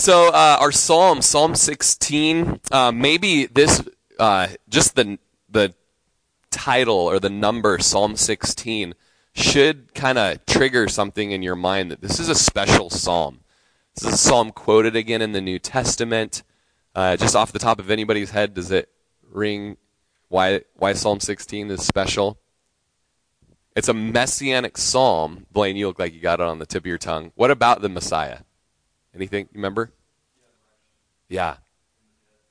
So uh, our psalm, Psalm 16, uh, maybe this, uh, just the the title or the number Psalm 16 should kind of trigger something in your mind that this is a special psalm. This is a psalm quoted again in the New Testament. Uh, just off the top of anybody's head, does it ring why why Psalm 16 is special? It's a messianic psalm. Blaine, you look like you got it on the tip of your tongue. What about the Messiah? Anything you remember? Yeah.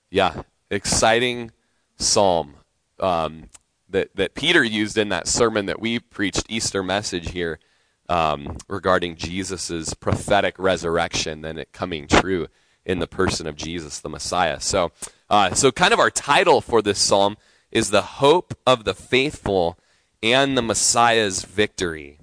Yeah. Exciting psalm um, that, that Peter used in that sermon that we preached, Easter message here, um, regarding Jesus' prophetic resurrection and it coming true in the person of Jesus, the Messiah. So, uh, so kind of our title for this psalm is the hope of the faithful and the Messiah's victory.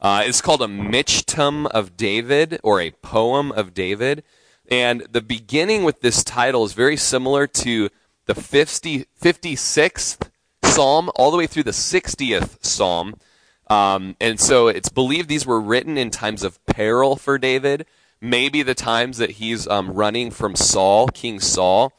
Uh, it's called a Michtam of David or a poem of David. And the beginning with this title is very similar to the 50, 56th Psalm all the way through the 60th Psalm. Um, and so it's believed these were written in times of peril for David, maybe the times that he's um, running from Saul, King Saul.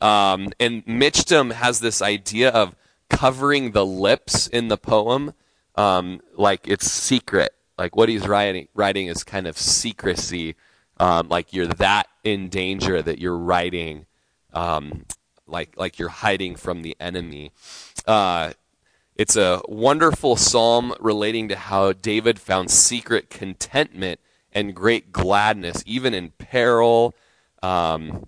Um, and Michtam has this idea of covering the lips in the poem um, like it's secret. Like what he's writing, writing is kind of secrecy. Um, like you're that in danger that you're writing, um, like like you're hiding from the enemy. Uh, it's a wonderful psalm relating to how David found secret contentment and great gladness, even in peril. Um,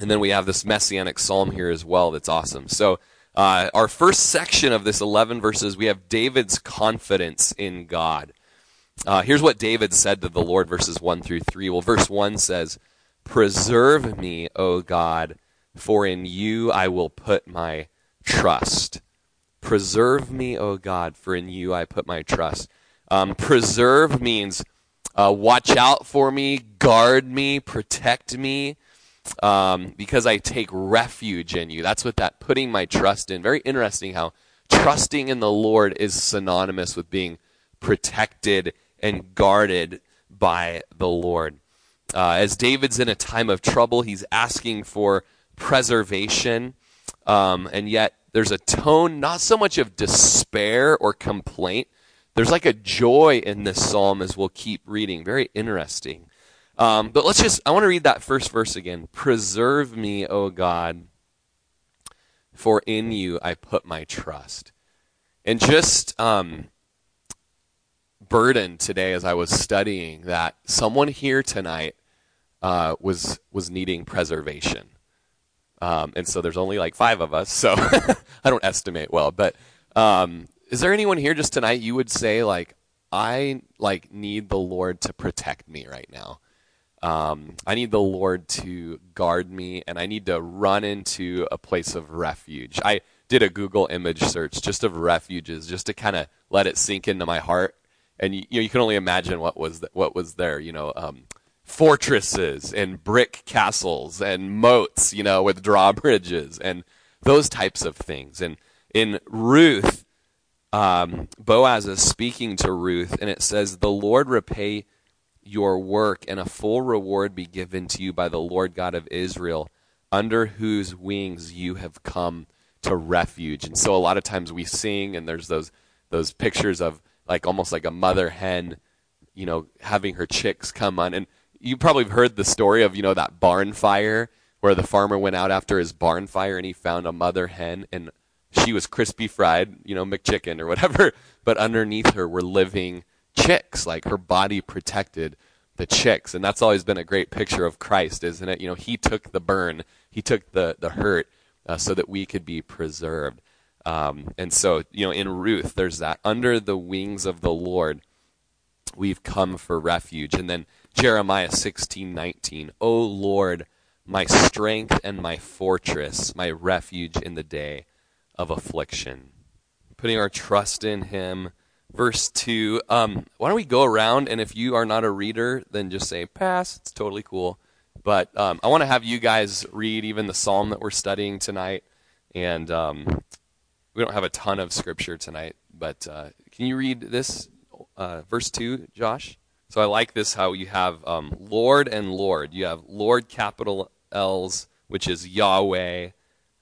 and then we have this messianic psalm here as well that's awesome. So uh, our first section of this 11 verses, we have David's confidence in God. Uh, here's what David said to the Lord, verses 1 through 3. Well, verse 1 says, Preserve me, O God, for in you I will put my trust. Preserve me, O God, for in you I put my trust. Um, preserve means uh, watch out for me, guard me, protect me um, because I take refuge in you. That's what that putting my trust in. Very interesting how trusting in the Lord is synonymous with being protected and guarded by the Lord. Uh, as David's in a time of trouble, he's asking for preservation, um, and yet there's a tone not so much of despair or complaint. There's like a joy in this psalm as we'll keep reading. Very interesting. Um, but let's just, I want to read that first verse again. Preserve me, O God, for in you I put my trust. And just um, burdened today as I was studying that someone here tonight uh, was was needing preservation. Um, and so there's only like five of us, so I don't estimate well. But um, is there anyone here just tonight you would say like I like need the Lord to protect me right now? Um, I need the Lord to guard me, and I need to run into a place of refuge. I did a Google image search just of refuges, just to kind of let it sink into my heart. And you, you, know, you can only imagine what was what was there. You know, um, fortresses and brick castles and moats. You know, with drawbridges and those types of things. And in Ruth, um, Boaz is speaking to Ruth, and it says, "The Lord repay." Your work, and a full reward be given to you by the Lord God of Israel, under whose wings you have come to refuge. And so a lot of times we sing, and there's those those pictures of like almost like a mother hen, you know, having her chicks come on. And you probably have heard the story of you know that barn fire where the farmer went out after his barn fire and he found a mother hen and she was crispy fried, you know, McChicken or whatever, but underneath her were living chicks, like her body protected the chicks. And that's always been a great picture of Christ, isn't it? You know, he took the burn, he took the, the hurt uh, so that we could be preserved. Um, and so, you know, in Ruth, there's that under the wings of the Lord, we've come for refuge. And then Jeremiah 16, 19, O Lord, my strength and my fortress, my refuge in the day of affliction. Putting our trust in him verse 2. Um, why don't we go around, and if you are not a reader, then just say pass. It's totally cool. But um, I want to have you guys read even the psalm that we're studying tonight. And um, we don't have a ton of scripture tonight, but uh, can you read this, uh, verse 2, Josh? So I like this how you have um, Lord and Lord. You have Lord capital L's, which is Yahweh.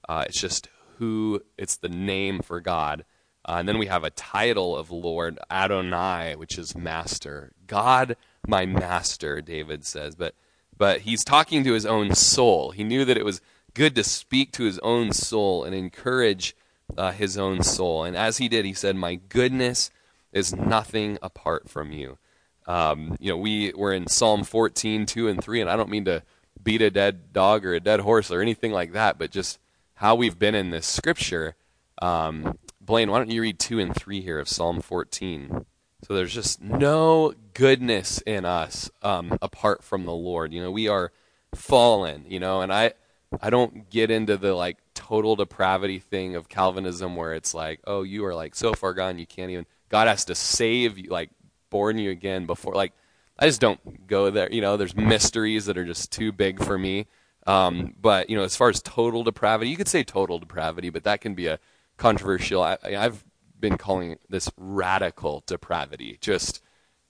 Uh, it's just who, it's the name for God. Uh, and then we have a title of Lord, Adonai, which is master. God, my master, David says. But, but he's talking to his own soul. He knew that it was good to speak to his own soul and encourage uh, his own soul. And as he did, he said, My goodness is nothing apart from you. Um, you know, we were in Psalm 14, 2 and 3, and I don't mean to beat a dead dog or a dead horse or anything like that, but just how we've been in this scripture. Um, Blaine, why don't you read 2 and 3 here of Psalm 14? So there's just no goodness in us um, apart from the Lord. You know, we are fallen, you know, and I I don't get into the like total depravity thing of Calvinism where it's like, oh, you are like so far gone you can't even God has to save you like born you again before like I just don't go there. You know, there's mysteries that are just too big for me. Um, but you know, as far as total depravity, you could say total depravity, but that can be a controversial. I, I've been calling this radical depravity. Just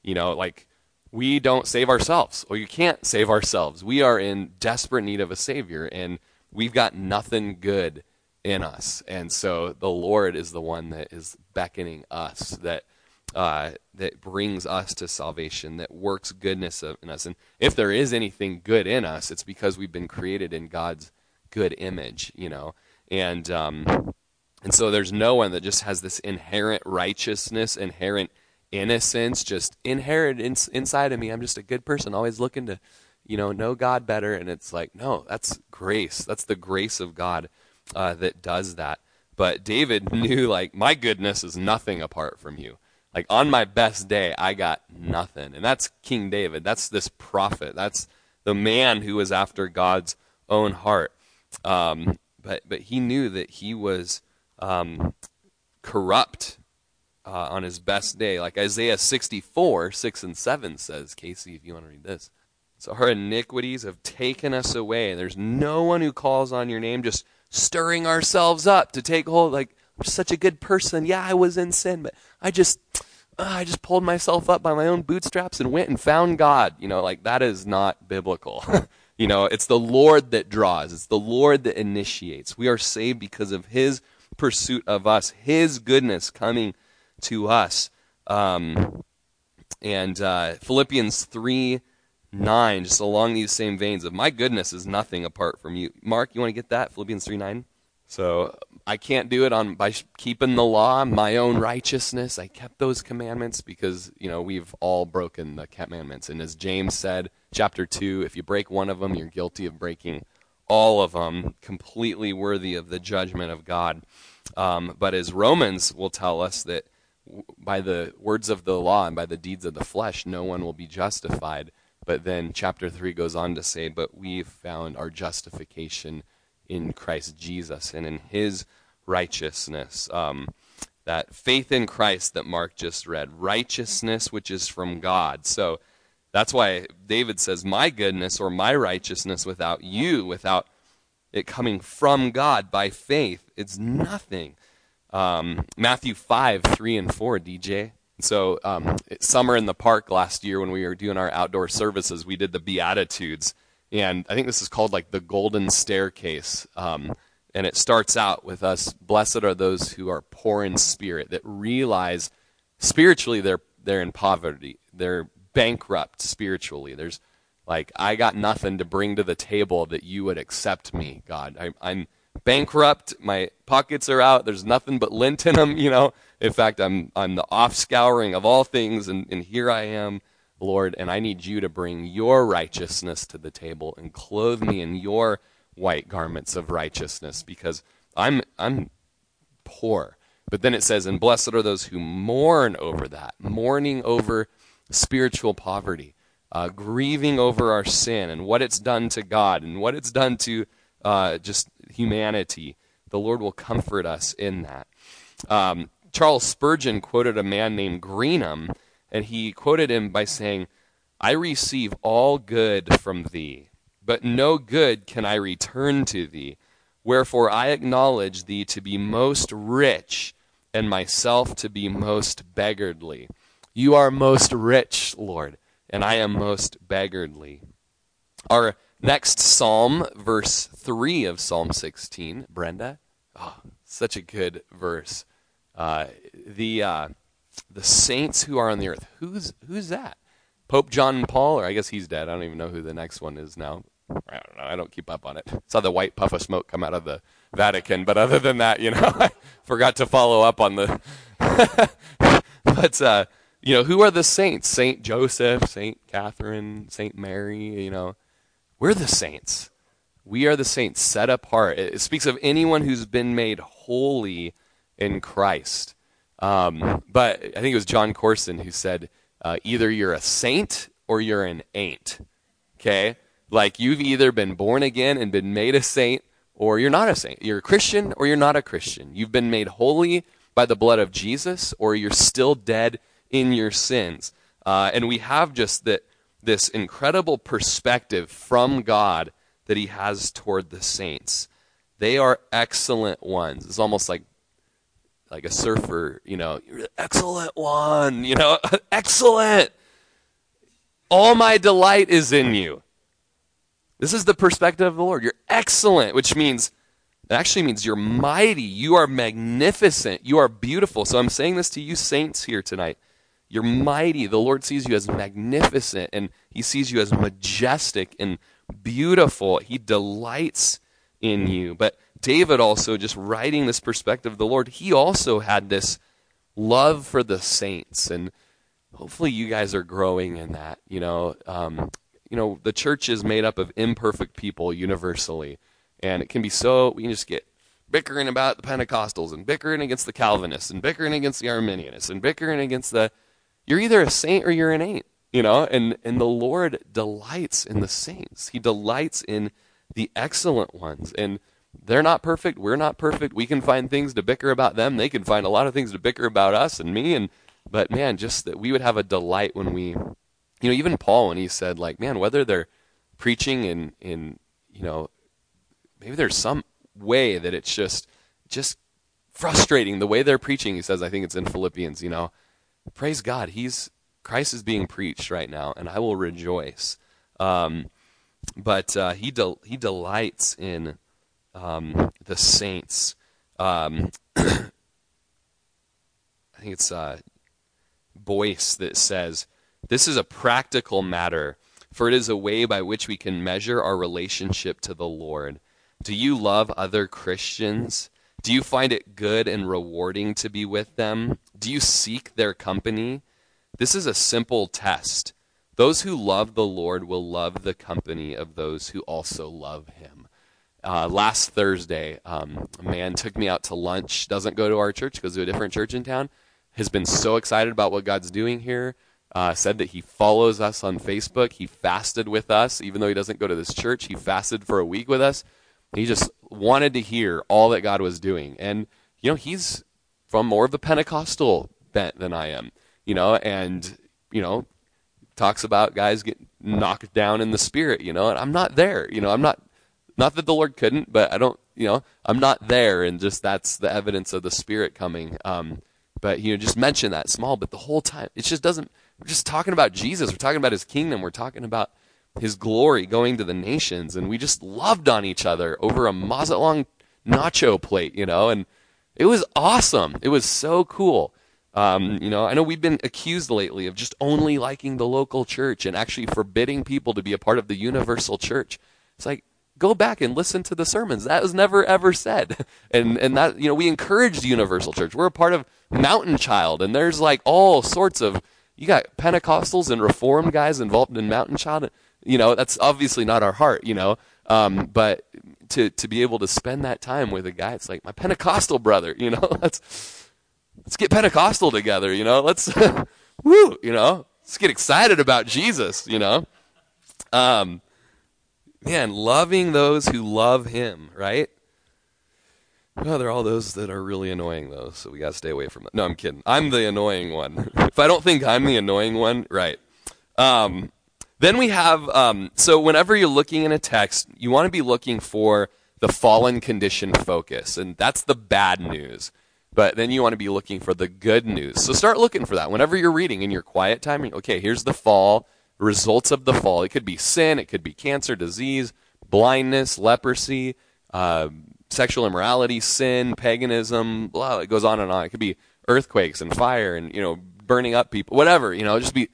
you know, like we don't save ourselves. Well, you can't save ourselves. We are in desperate need of a savior, and we've got nothing good in us. And so the Lord is the one that is beckoning us that uh, that brings us to salvation, that works goodness in us. And if there is anything good in us, it's because we've been created in God's good image, you know. And um, and so there's no one that just has this inherent righteousness, inherent innocence, just inherent in, inside of me. I'm just a good person, always looking to, you know, know God better. And it's like, no, that's grace. That's the grace of God uh, that does that. But David knew, like, my goodness is nothing apart from you. Like on my best day, I got nothing. And that's King David. That's this prophet. That's the man who was after God's own heart. Um, but but he knew that he was um, corrupt uh, on his best day, like Isaiah 64, 6 and 7 says. Casey, if you want to read this. So our iniquities have taken us away. There's no one who calls on your name, just stirring ourselves up to take hold. Like, I'm such a good person. Yeah, I was in sin, but I just uh, I just pulled myself up by my own bootstraps and went and found God. You know, like that is not biblical. you know, it's the Lord that draws. It's the Lord that initiates. We are saved because of his pursuit of us, his goodness coming to us. Um, and uh, Philippians 3 9, just along these same veins of my goodness is nothing apart from you. Mark, you want to get that? Philippians 3 9? So I can't do it on by keeping the law, my own righteousness. I kept those commandments because you know we've all broken the commandments. And as James said, chapter two, if you break one of them, you're guilty of breaking all of them, completely worthy of the judgment of God. Um, but as Romans will tell us that by the words of the law and by the deeds of the flesh, no one will be justified. But then chapter 3 goes on to say, But we've found our justification in Christ Jesus and in his righteousness. Um, that faith in Christ that Mark just read, righteousness which is from God. So that's why David says, My goodness or my righteousness without you, without it coming from God by faith, it's nothing. Um, Matthew 5, 3 and 4, DJ. So, um, summer in the park last year when we were doing our outdoor services, we did the Beatitudes and I think this is called like the golden staircase. Um, and it starts out with us blessed are those who are poor in spirit that realize spiritually they're they're in poverty they're bankrupt spiritually. There's like i got nothing to bring to the table that you would accept me god. I, i'm bankrupt. My pockets are out. There's nothing but lint in them you know. In fact i'm i'm the off scouring of all things and, and here i am Lord, and I need you to bring your righteousness to the table and clothe me in your white garments of righteousness because I'm I'm poor. But then it says, and blessed are those who mourn over that, mourning over spiritual poverty, uh, grieving over our sin and what it's done to God and what it's done to uh, just humanity. The Lord will comfort us in that. Um, Charles Spurgeon quoted a man named Greenham and he quoted him by saying, I receive all good from thee, but no good can I return to thee. Wherefore I acknowledge thee to be most rich, and myself to be most beggarly. You are most rich, Lord. and I am most beggarly. Our next psalm, verse 3 of Psalm 16, Brenda. Oh, such a good verse. Uh, the, uh, the saints who are on the earth. Who's, who's that? Pope John Paul, or I guess he's dead. I don't even know who the next one is now. I don't know. I don't keep up on it. Saw the white puff of smoke come out of the Vatican, but other than that, you know, I forgot to follow up on the. but uh, you know, who are the saints? Saint Joseph, Saint Catherine, Saint Mary. You know, we're the saints. We are the saints set apart. It, speaks of anyone who's been made holy in Christ. Um, but I think it was Jon Courson who said, uh, either you're a saint or you're an ain't. Okay? Like you've either been born again and been made a saint or you're not a saint. You're a Christian or you're not a Christian. You've been made holy by the blood of Jesus or you're still dead in your sins. Uh, and we have just that this incredible perspective from God that he has toward the saints. They are excellent ones. It's almost like like a surfer, you know, you're excellent one, you know, excellent. All my delight is in you. This is the perspective of the Lord. You're excellent, which means, it actually means you're mighty. You are magnificent. You are beautiful. So I'm saying this to you, saints, here tonight. You're mighty. The Lord sees you as magnificent, and He sees you as majestic and beautiful. He delights in you. But David also, just writing this perspective of the Lord, he also had this love for the saints. And hopefully you guys are growing in that. You know, um, you know, the church is made up of imperfect people universally. And it can be so, we can just get bickering about the Pentecostals and bickering against the Calvinists and bickering against the Arminianists and bickering against the, you're either a saint or you're an ain't, you know, and, and the Lord delights in the saints. He delights in the excellent ones. And they're not perfect. We're not perfect. We can find things to bicker about them. They can find a lot of things to bicker about us and me. And but man, just that we would have a delight when we, you know, even Paul when he said like, man, whether they're preaching in in you know, maybe there's some way that it's just just frustrating the way they're preaching. He says, I think it's in Philippians. You know, praise God, he's Christ is being preached right now, and I will rejoice. Um, but uh, he del- he delights in um, the saints. Um, I think it's uh, Boice that says, This is a practical matter, for it is a way by which we can measure our relationship to the Lord. Do you love other Christians? Do you find it good and rewarding to be with them? Do you seek their company? This is a simple test. Those who love the Lord will love the company of those who also love him uh, last Thursday, um, a man took me out to lunch. Doesn't go to our church, goes to a different church in town. Has been so excited about what God's doing here. Uh, said that he follows us on Facebook. He fasted with us, even though he doesn't go to this church. He fasted for a week with us. He just wanted to hear all that God was doing. And, you know, he's from more of a Pentecostal bent than I am, you know, and, you know, talks about guys getting knocked down in the spirit, you know, and I'm not there, you know, I'm not not that the Lord couldn't, but I don't, you know, I'm not there, and just that's the evidence of the Spirit coming. Um, but you know, just mention that small, but the whole time it just doesn't. We're just talking about Jesus. We're talking about His kingdom. We're talking about His glory going to the nations, and we just loved on each other over a Mazatlan nacho plate, you know, and it was awesome. It was so cool. Um, you know, I know we've been accused lately of just only liking the local church and actually forbidding people to be a part of the universal church. It's like go back and listen to the sermons. That was never ever said. And and that you know, we encouraged Universal Church. We're a part of Mountain Child, and there's like all sorts of you got Pentecostals and Reformed guys involved in Mountain Child. You know, that's obviously not our heart, you know. Um, but to to be able to spend that time with a guy, it's like my Pentecostal brother, you know. Let's let's get Pentecostal together, you know. Let's woo, you know. Let's get excited about Jesus, you know. Um, man, loving those who love him, right? Well, there are all those that are really annoying, though, so we got to stay away from that. No, I'm kidding. I'm the annoying one. if I don't think I'm the annoying one, right. Um, then we have, um, so whenever you're looking in a text, you want to be looking for the fallen condition focus, and that's the bad news. But then you want to be looking for the good news. So start looking for that. Whenever you're reading in your quiet time, okay, here's the fall results of the fall. It could be sin, it could be cancer, disease, blindness, leprosy, uh, sexual immorality, sin, paganism, blah, it goes on and on. It could be earthquakes and fire and, you know, burning up people, whatever, you know, just be,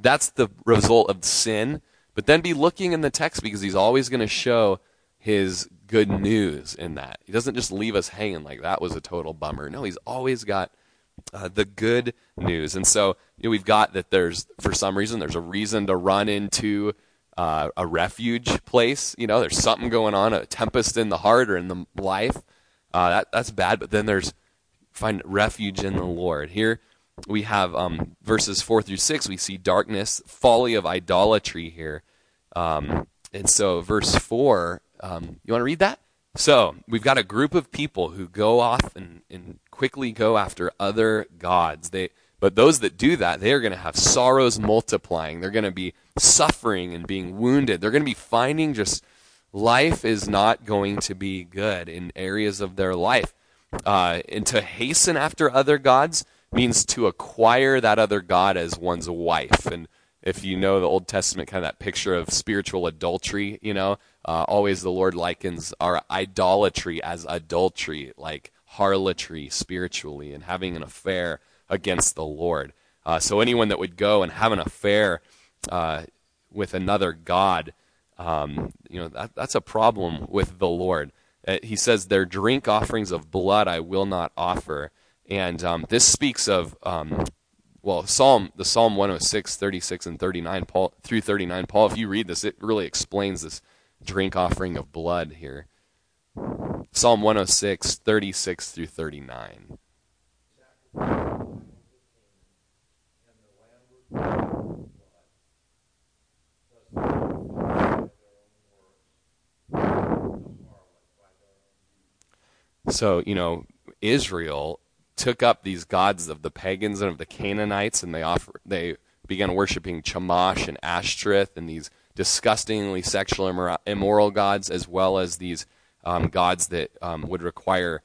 that's the result of sin. But then be looking in the text because he's always going to show his good news in that. He doesn't just leave us hanging like that was a total bummer. No, he's always got uh, the good news. And so you know, we've got that there's, for some reason, there's a reason to run into uh, a refuge place. You know, there's something going on, a tempest in the heart or in the life. Uh, that, that's bad. But then there's find refuge in the Lord. Here we have um, verses 4 through 6. We see darkness, folly of idolatry here. Um, and so, verse 4, um, you want to read that? So, we've got a group of people who go off and, and quickly go after other gods. They, but those that do that, they are going to have sorrows multiplying. They're going to be suffering and being wounded. They're going to be finding just life is not going to be good in areas of their life. Uh, and to hasten after other gods means to acquire that other god as one's wife. And if you know the Old Testament, kind of that picture of spiritual adultery, you know, uh, always the Lord likens our idolatry as adultery, like harlotry spiritually, and having an affair against the Lord. Uh, so anyone that would go and have an affair uh, with another god, um, you know, that, that's a problem with the Lord. Uh, he says, "Their drink offerings of blood I will not offer." And um, this speaks of, um, well, Psalm, the Psalm 106, 36, and 39, Paul, through 39. Paul, if you read this, it really explains this drink offering of blood here. Psalm 106, 36 through 39. So, you know, Israel took up these gods of the pagans and of the Canaanites, and they offer, they began worshiping Chemosh and Ashtoreth and these disgustingly sexual immoral, immoral gods, as well as these um, gods that um, would require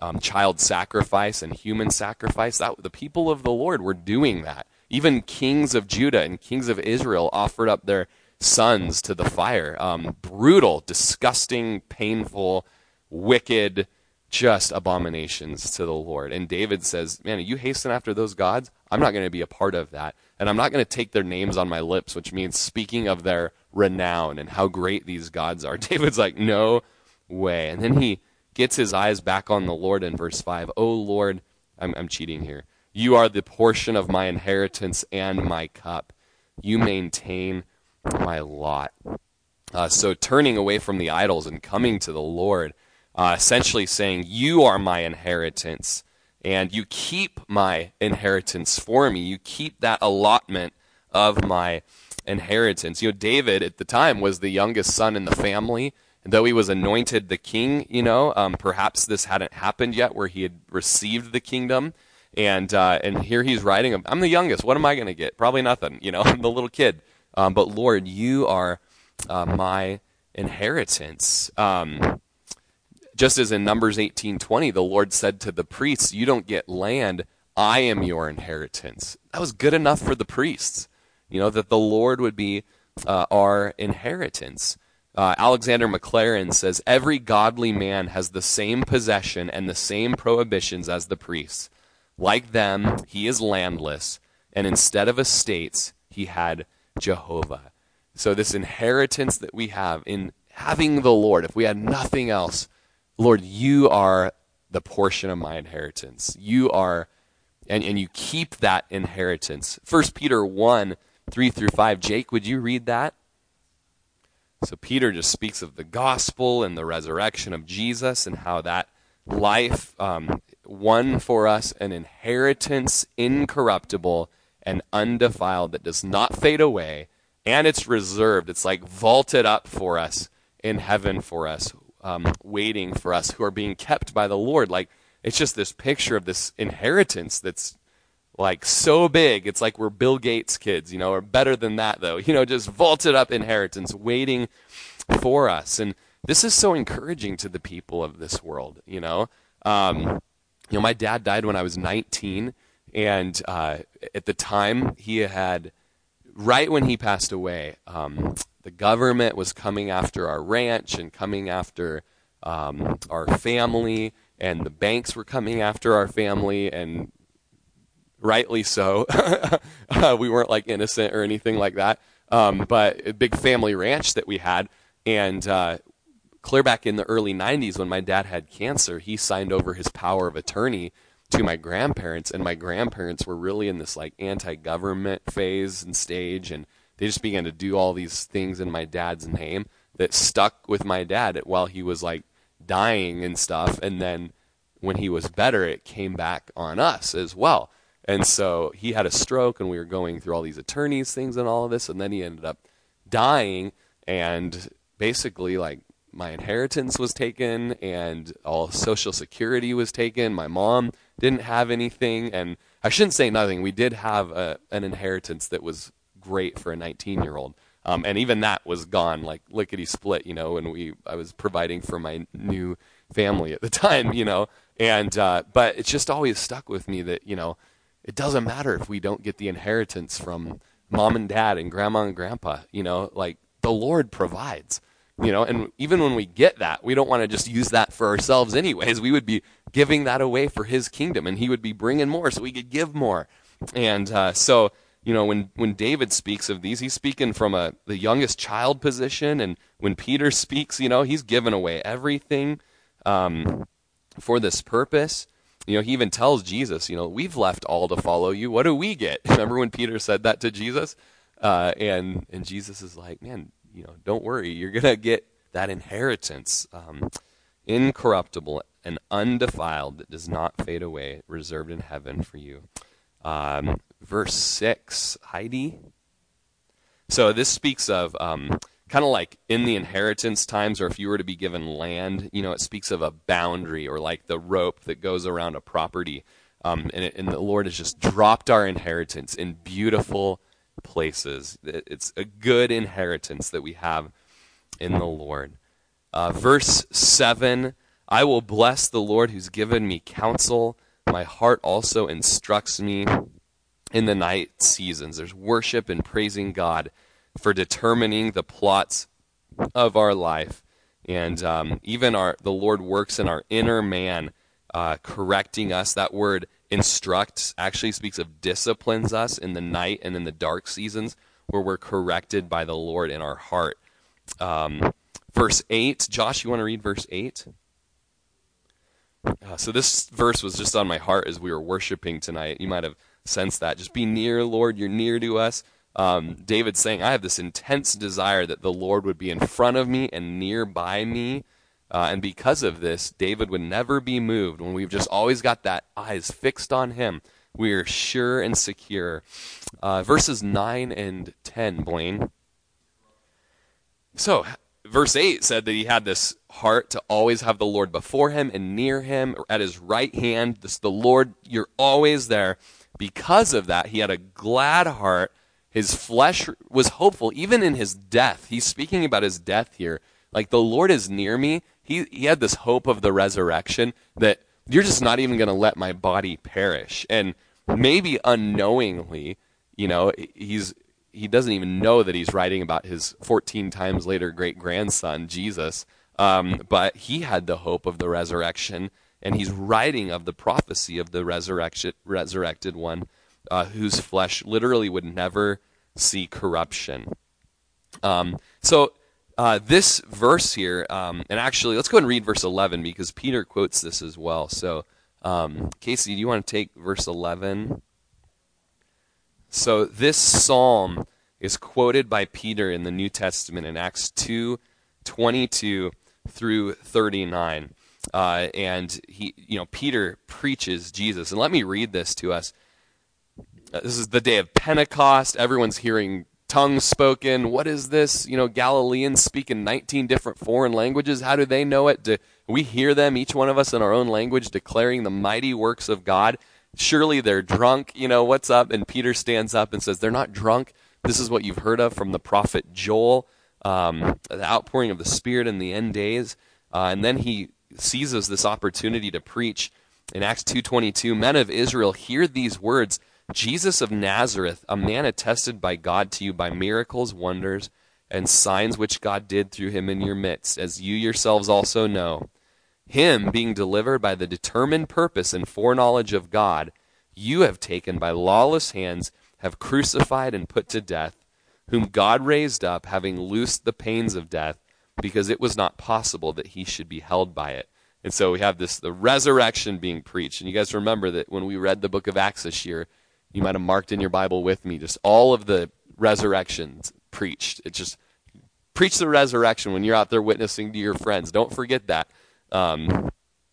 um, child sacrifice and human sacrifice. That, the people of the Lord were doing that. Even kings of Judah and kings of Israel offered up their sons to the fire. Um, brutal, disgusting, painful, wicked just abominations to the Lord. And David says, Man, you hasten after those gods? I'm not going to be a part of that. And I'm not going to take their names on my lips, which means speaking of their renown and how great these gods are. David's like, No way. And then he gets his eyes back on the Lord in verse 5. Oh, Lord, I'm, I'm cheating here. You are the portion of my inheritance and my cup. You maintain my lot. Uh, so turning away from the idols and coming to the Lord uh, essentially saying, You are my inheritance, and you keep my inheritance for me. You keep that allotment of my inheritance. You know, David at the time was the youngest son in the family. And though he was anointed the king, you know, um, perhaps this hadn't happened yet where he had received the kingdom. And uh, and here he's writing, I'm the youngest. What am I going to get? Probably nothing. You know, I'm the little kid. Um, but Lord, you are uh, my inheritance. Um, just as in Numbers 18:20, the Lord said to the priests, "You don't get land; I am your inheritance." That was good enough for the priests, you know, that the Lord would be uh, our inheritance. Uh, Alexander Maclaren says every godly man has the same possession and the same prohibitions as the priests. Like them, he is landless, and instead of estates, he had Jehovah. So, this inheritance that we have in having the Lord, if we had nothing else, Lord, you are the portion of my inheritance. You are, and, and you keep that inheritance. 1 Peter 1 3 through 5. Jake, would you read that? So Peter just speaks of the gospel and the resurrection of Jesus and how that life um, won for us an inheritance incorruptible and undefiled that does not fade away, and it's reserved. It's like vaulted up for us in heaven for us um, waiting for us who are being kept by the Lord. Like, it's just this picture of this inheritance that's like so big. It's like we're Bill Gates kids, you know, or better than that, though. You know, just vaulted up inheritance waiting for us. And this is so encouraging to the people of this world, you know. Um, you know, my dad died when I was 19, and uh, at the time he had right when he passed away, um, the government was coming after our ranch and coming after um, our family, and the banks were coming after our family, and rightly so. uh, we weren't like innocent or anything like that, um, but a big family ranch that we had, and uh, clear back in the early 90s when my dad had cancer, he signed over his power of attorney to my grandparents, and my grandparents were really in this like anti-government phase and stage, and they just began to do all these things in my dad's name that stuck with my dad while he was like dying and stuff, and then when he was better, it came back on us as well. And so he had a stroke, and we were going through all these attorneys things and all of this, and then he ended up dying, and basically like my inheritance was taken and all social security was taken. My mom didn't have anything, and I shouldn't say nothing. We did have a, an inheritance that was great for a 19 year old. Um, and even that was gone, like lickety split, you know. And we, I was providing for my new family at the time, you know. And uh, but it's just always stuck with me that you know, it doesn't matter if we don't get the inheritance from mom and dad and grandma and grandpa, you know, like the Lord provides you know and even when we get that we don't want to just use that for ourselves anyways. We would be giving that away for his kingdom and he would be bringing more so we could give more. And uh, so you know when when david speaks of these he's speaking from a the youngest child position and when peter speaks you know he's given away everything um, for this purpose. You know he even tells jesus you know we've left all to follow you. What do we get? Remember when peter said that to jesus? Uh, and and jesus is like man you know, don't worry, you're gonna get that inheritance, um, incorruptible and undefiled, that does not fade away, reserved in heaven for you. Um, verse six, Heidi. So this speaks of um, kind of like in the inheritance times, or if you were to be given land, you know, it speaks of a boundary or like the rope that goes around a property. Um, and, it, and, the Lord has just dropped our inheritance in beautiful places. It's a good inheritance that we have in the Lord. Uh, verse 7 I will bless the Lord who's given me counsel. My heart also instructs me in the night seasons. There's worship and praising God for determining the plots of our life. And um, even our the Lord works in our inner man, uh, correcting us. That word instructs actually speaks of disciplines us in the night and in the dark seasons where we're corrected by the Lord in our heart. Um, verse 8, Josh, you want to read verse 8? Uh, so this verse was just on my heart as we were worshiping tonight. You might have sensed that. Just be near, Lord. You're near to us. Um, David saying, I have this intense desire that the Lord would be in front of me and nearby me uh, and because of this, David would never be moved. When we've just always got that eyes fixed on him, we are sure and secure. Uh, verses 9 and 10, Blaine. So, verse 8 said that he had this heart to always have the Lord before him and near him at his right hand. This, the Lord, you're always there. Because of that, he had a glad heart. His flesh was hopeful, even in his death. He's speaking about his death here. Like, the Lord is near me he, he had this hope of the resurrection that you're just not even going to let my body perish. And maybe unknowingly, you know, he's he doesn't even know that he's writing about his 14 times later great grandson Jesus. Um, but he had the hope of the resurrection, and he's writing of the prophecy of the resurrection, resurrected one, uh, whose flesh literally would never see corruption. Um, so uh, this verse here, um, and actually, let's go and read verse 11 because Peter quotes this as well. So, um, Casey, do you want to take verse 11? So, this psalm is quoted by Peter in the New Testament in Acts 2 22 through 39. Uh, and he, you know, Peter preaches Jesus. And let me read this to us. Uh, this is the day of Pentecost. Everyone's hearing tongues spoken. What is this? You know, Galileans speak in 19 different foreign languages. How do they know it? Do we hear them, each one of us in our own language, declaring the mighty works of God? Surely they're drunk. You know, what's up? And Peter stands up and says, They're not drunk. This is what you've heard of from the prophet Joel, um, the outpouring of the Spirit in the end days. Uh, and then he seizes this opportunity to preach in Acts 2.22, Men of Israel, hear these words Jesus of Nazareth, a man attested by God to you by miracles, wonders, and signs which God did through him in your midst, as you yourselves also know. Him being delivered by the determined purpose and foreknowledge of God, you have taken by lawless hands, have crucified and put to death, whom God raised up, having loosed the pains of death, because it was not possible that he should be held by it. And so we have this the resurrection being preached. And you guys remember that when we read the book of Acts this year, you might have marked in your Bible with me just all of the resurrections preached. It just preach the resurrection when you're out there witnessing to your friends. Don't forget that. Um,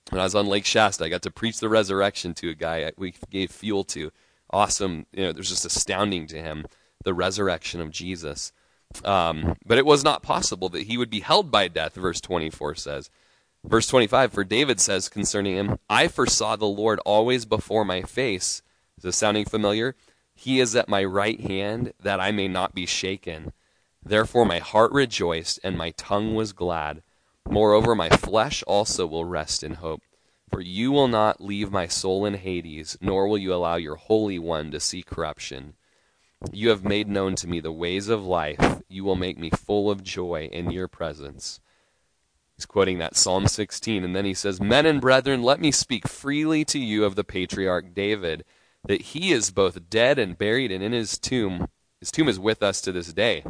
when I was on Lake Shasta, I got to preach the resurrection to a guy we gave fuel to. Awesome. You know, there's just astounding to him the resurrection of Jesus. Um, but it was not possible that he would be held by death, verse 24 says. Verse 25, for David says concerning him, I foresaw the Lord always before my face is this sounding familiar? He is at my right hand, that I may not be shaken. Therefore my heart rejoiced, and my tongue was glad. Moreover, my flesh also will rest in hope. For you will not leave my soul in Hades, nor will you allow your Holy One to see corruption. You have made known to me the ways of life. You will make me full of joy in your presence. He's quoting that Psalm 16, and then he says, Men and brethren, let me speak freely to you of the patriarch David that he is both dead and buried, and in his tomb, his tomb is with us to this day.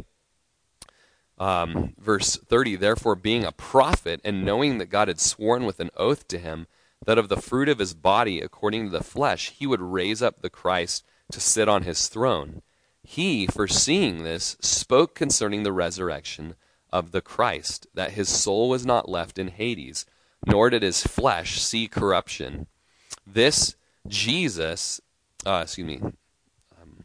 Um, verse 30 Therefore, being a prophet, and knowing that God had sworn with an oath to him that of the fruit of his body, according to the flesh, he would raise up the Christ to sit on his throne, he, foreseeing this, spoke concerning the resurrection of the Christ, that his soul was not left in Hades, nor did his flesh see corruption. This Jesus uh, excuse me, um,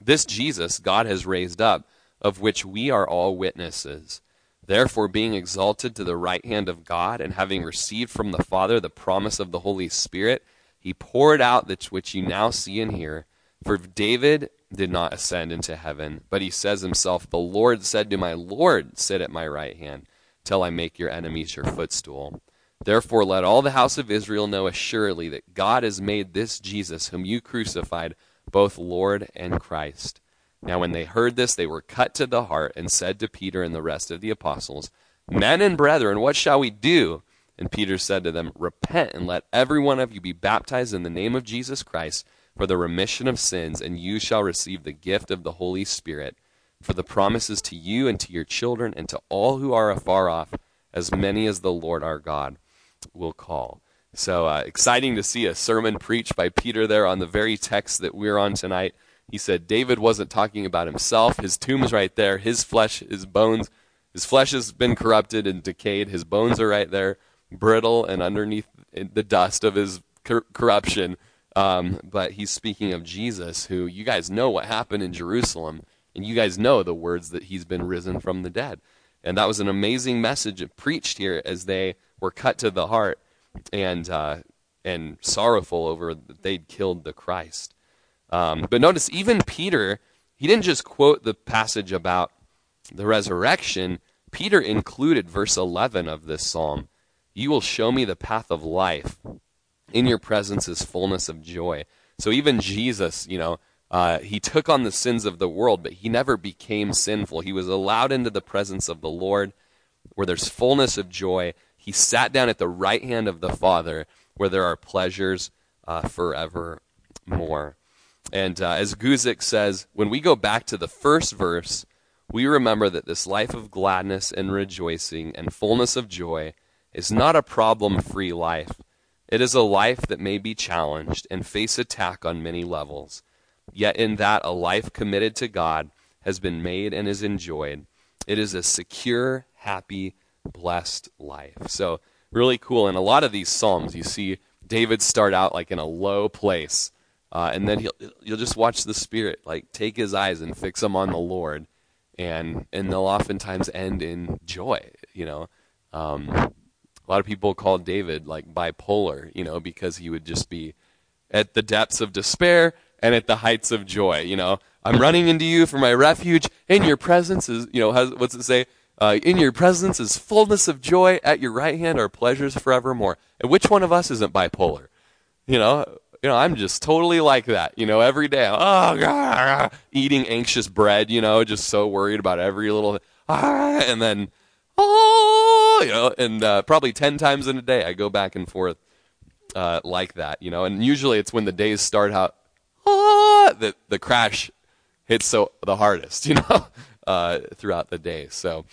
this Jesus God has raised up, of which we are all witnesses. Therefore, being exalted to the right hand of God, and having received from the Father the promise of the Holy Spirit, he poured out that which you now see and hear. For David did not ascend into heaven, but he says himself, The Lord said to my Lord, Sit at my right hand, till I make your enemies your footstool. Therefore, let all the house of Israel know assuredly that God has made this Jesus, whom you crucified, both Lord and Christ. Now, when they heard this, they were cut to the heart and said to Peter and the rest of the apostles, Men and brethren, what shall we do? And Peter said to them, Repent and let every one of you be baptized in the name of Jesus Christ for the remission of sins, and you shall receive the gift of the Holy Spirit. For the promises to you and to your children and to all who are afar off, as many as the Lord our God will call. So uh, exciting to see a sermon preached by Peter there on the very text that we're on tonight. He said David wasn't talking about himself. His tomb's right there. His flesh, his bones, his flesh has been corrupted and decayed. His bones are right there, brittle and underneath the dust of his cor- corruption. Um, but he's speaking of Jesus, who you guys know what happened in Jerusalem, and you guys know the words that he's been risen from the dead. And that was an amazing message preached here as they were cut to the heart and uh, and sorrowful over that they'd killed the Christ. Um, but notice, even Peter, he didn't just quote the passage about the resurrection. Peter included verse 11 of this psalm. You will show me the path of life. In your presence is fullness of joy. So even Jesus, you know, uh, he took on the sins of the world, but he never became sinful. He was allowed into the presence of the Lord, where there's fullness of joy. He sat down at the right hand of the Father, where there are pleasures uh, forevermore. And uh, as Guzik says, when we go back to the first verse, we remember that this life of gladness and rejoicing and fullness of joy is not a problem free life. It is a life that may be challenged and face attack on many levels. Yet in that a life committed to God has been made and is enjoyed. It is a secure, happy, blessed life. So, really cool. In a lot of these Psalms, you see David start out like in a low place. Uh, and then he'll, you'll just watch the Spirit like take his eyes and fix them on the Lord. And, and they'll oftentimes end in joy, you know. Um, a lot of people call David like bipolar, you know, because he would just be at the depths of despair and at the heights of joy. You know, I'm running into you for my refuge. In your presence is, you know, has, what's it say? Uh, in your presence is fullness of joy. At your right hand are pleasures forevermore. And which one of us isn't bipolar? You know, you know, I'm just totally like that. You know, every day, oh god, eating anxious bread. You know, just so worried about every little, ah, and then, oh, you know, and uh, probably ten times in a day, I go back and forth uh, like that. You know, and usually it's when the days start out, ah, that the crash hits so the hardest. You know, uh, throughout the day. So